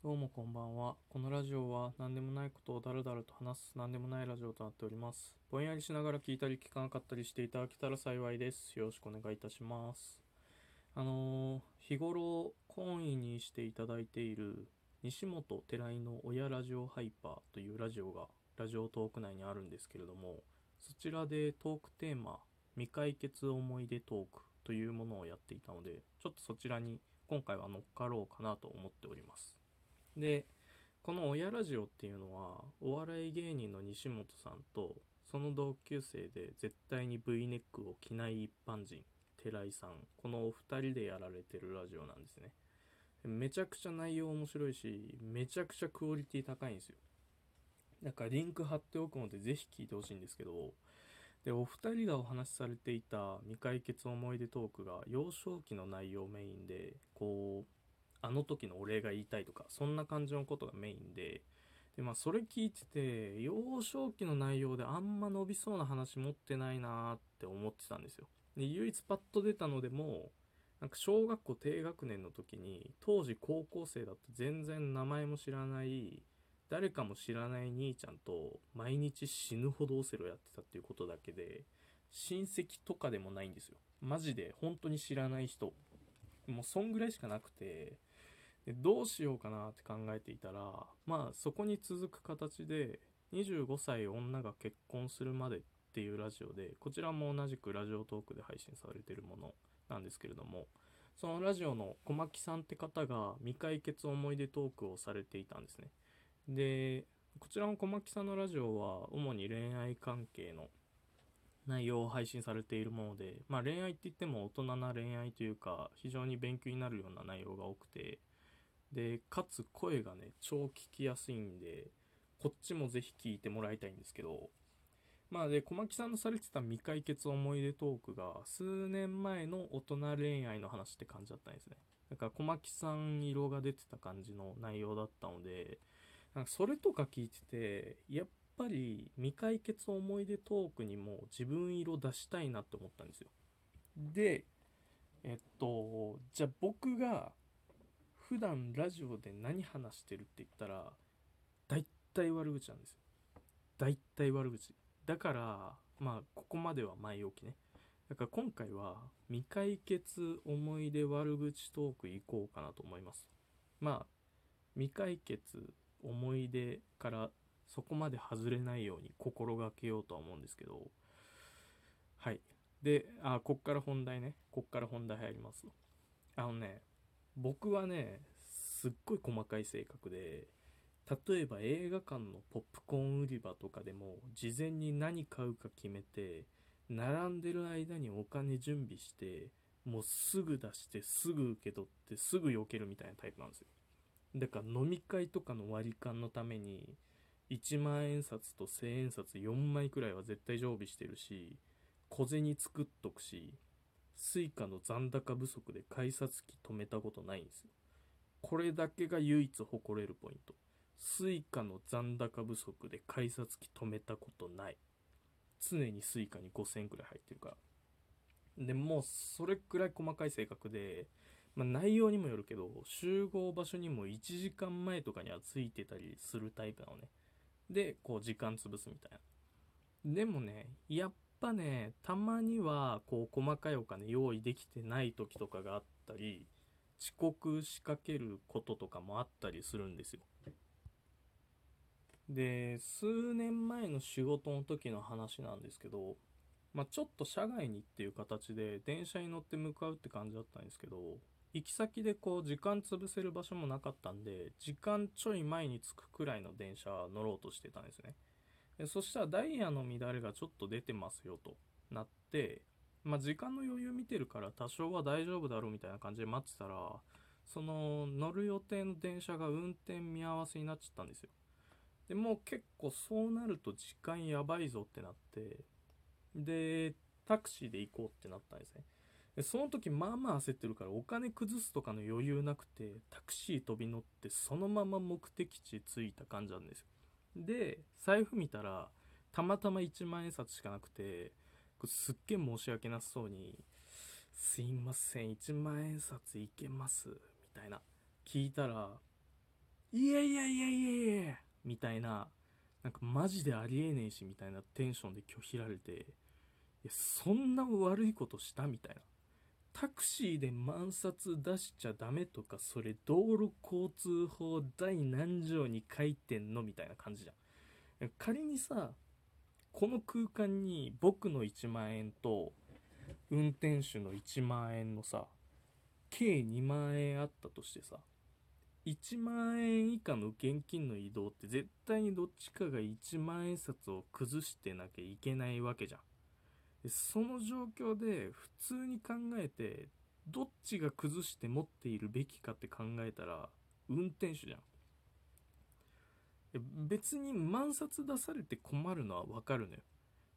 どうもこんばんは。このラジオは何でもないことをだらだらと話す何でもないラジオとなっております。ぼんやりしながら聞いたり聞かなかったりしていただけたら幸いです。よろしくお願いいたします。あのー日頃、懇意にしていただいている西本寺井の親ラジオハイパーというラジオがラジオトーク内にあるんですけれども、そちらでトークテーマ、未解決思い出トークというものをやっていたので、ちょっとそちらに今回は乗っかろうかなと思っております。で、この親ラジオっていうのは、お笑い芸人の西本さんと、その同級生で絶対に V ネックを着ない一般人、寺井さん、このお二人でやられてるラジオなんですね。めちゃくちゃ内容面白いし、めちゃくちゃクオリティ高いんですよ。だからリンク貼っておくのでぜひ聞いてほしいんですけど、で、お二人がお話しされていた未解決思い出トークが幼少期の内容メインで、こう、あの時のお礼が言いたいとか、そんな感じのことがメインで、で、まあ、それ聞いてて、幼少期の内容であんま伸びそうな話持ってないなーって思ってたんですよ。で、唯一パッと出たのでも、なんか小学校低学年の時に、当時高校生だと全然名前も知らない、誰かも知らない兄ちゃんと毎日死ぬほどオセロやってたっていうことだけで、親戚とかでもないんですよ。マジで本当に知らない人。もうそんぐらいしかなくて、でどうしようかなって考えていたらまあそこに続く形で25歳女が結婚するまでっていうラジオでこちらも同じくラジオトークで配信されてるものなんですけれどもそのラジオの小牧さんって方が未解決思い出トークをされていたんですね。でこちらの小牧さんのラジオは主に恋愛関係の内容を配信されているもので、まあ、恋愛って言っても大人な恋愛というか非常に勉強になるような内容が多くてでかつ声がね超聞きやすいんでこっちもぜひ聞いてもらいたいんですけどまあで小牧さんのされてた未解決思い出トークが数年前の大人恋愛の話って感じだったんですね。だから小牧さん色が出てた感じの内容だったのでなんかそれとか聞いててやっぱり未解決思い出トークにも自分色出したいなって思ったんですよ。でえっとじゃあ僕が普段ラジオで何話してるって言ったら大体悪口なんですよ。大体悪口。だからまあここまでは前置きね。だから今回は未解決思い出悪口トーク行こうかなと思います。まあ未解決思い出からそこまで外れないように心がけようとは思うんですけど。はい。であこっから本題ね。こっから本題入ります。あのね僕はねすっごい細かい性格で例えば映画館のポップコーン売り場とかでも事前に何買うか決めて並んでる間にお金準備してもうすぐ出してすぐ受け取ってすぐ避けるみたいなタイプなんですよ。だから飲み会とかの割り勘のために1万円札と1000円札4枚くらいは絶対常備してるし小銭作っとくし Suica の残高不足で改札機止めたことないんですよ。これだけが唯一誇れるポイント。 Suica の残高不足で改札機止めたことない。常に Suica に5000くらい入ってるから。でもそれくらい細かい性格で、まあ、内容にもよるけど、集合場所にも1時間前とかにはついてたりするタイプなのね。で、こう時間潰すみたいな。でもね、やっぱね、たまには、こう、細かいお金用意できてない時とかがあったり、遅刻しかけることとかもあったりするんですよ。で、数年前の仕事の時の話なんですけど、まあ、ちょっと社外にっていう形で電車に乗って向かうって感じだったんですけど、行き先でこう時間潰せる場所もなかったんで、時間ちょい前に着くくらいの電車乗ろうとしてたんですね。そしたらダイヤの乱れがちょっと出てますよとなって、まあ、時間の余裕見てるから多少は大丈夫だろうみたいな感じで待ってたらその乗る予定の電車が運転見合わせになっちゃったんですよ。でもう結構そうなると時間やばいぞってなってでタクシーで行こうってなったんですね。でその時まあまあ焦ってるからお金崩すとかの余裕なくてタクシー飛び乗ってそのまま目的地着いた感じなんですよ。で財布見たらたまたま1万円札しかなくてすっげえ申し訳なさそうに「すいません1万円札いけます」みたいな。聞いたらいやいやいやいやいやみたいな、なんかマジでありえねえしみたいなテンションで拒否られて、いや、そんな悪いことした？みたいな。タクシーで満札出しちゃダメとか、それ道路交通法第何条に書いてんのみたいな感じじゃん。仮にさ、この空間に僕の1万円と運転手の1万円のさ、計2万円あったとしてさ、1万円以下の現金の移動って絶対にどっちかが1万円札を崩してなきゃいけないわけじゃん。その状況で普通に考えてどっちが崩して持っているべきかって考えたら運転手じゃん。別に万札出されて困るのはわかるのよ。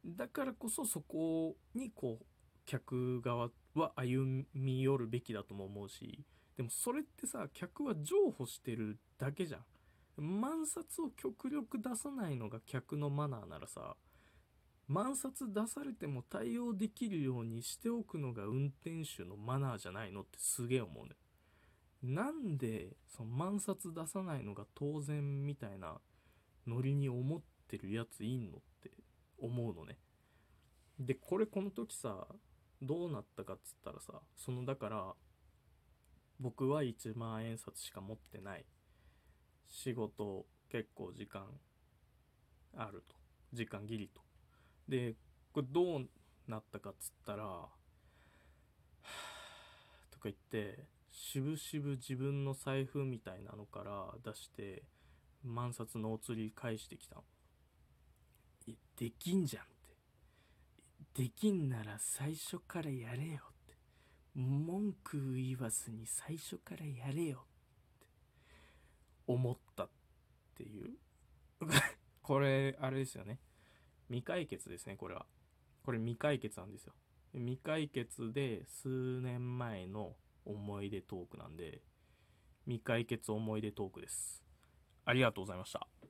だからこそそこにこう客側は歩み寄るべきだとも思うしでもそれってさ客は譲歩してるだけじゃん万札を極力出さないのが客のマナーならさ万札出されても対応できるようにしておくのが運転手のマナーじゃないのってすげえ思うね。なんでその万札出さないのが当然みたいなノリに思ってるやついんのって思うのね。でこれこの時さどうなったかっつったらさそのだから僕は1万円札しか持ってない。仕事結構時間あると。時間ギリと。でこれどうなったかっつったら とか言ってしぶしぶ自分の財布みたいなのから出して万札のお釣り返してきたの。できんじゃんって。できんなら最初からやれよって。文句言わずに最初からやれよって。思ったっていう。これあれですよね。未解決ですねこれは。これ未解決なんですよ。未解決で数年前の思い出トークなんで未解決思い出トークです。ありがとうございました。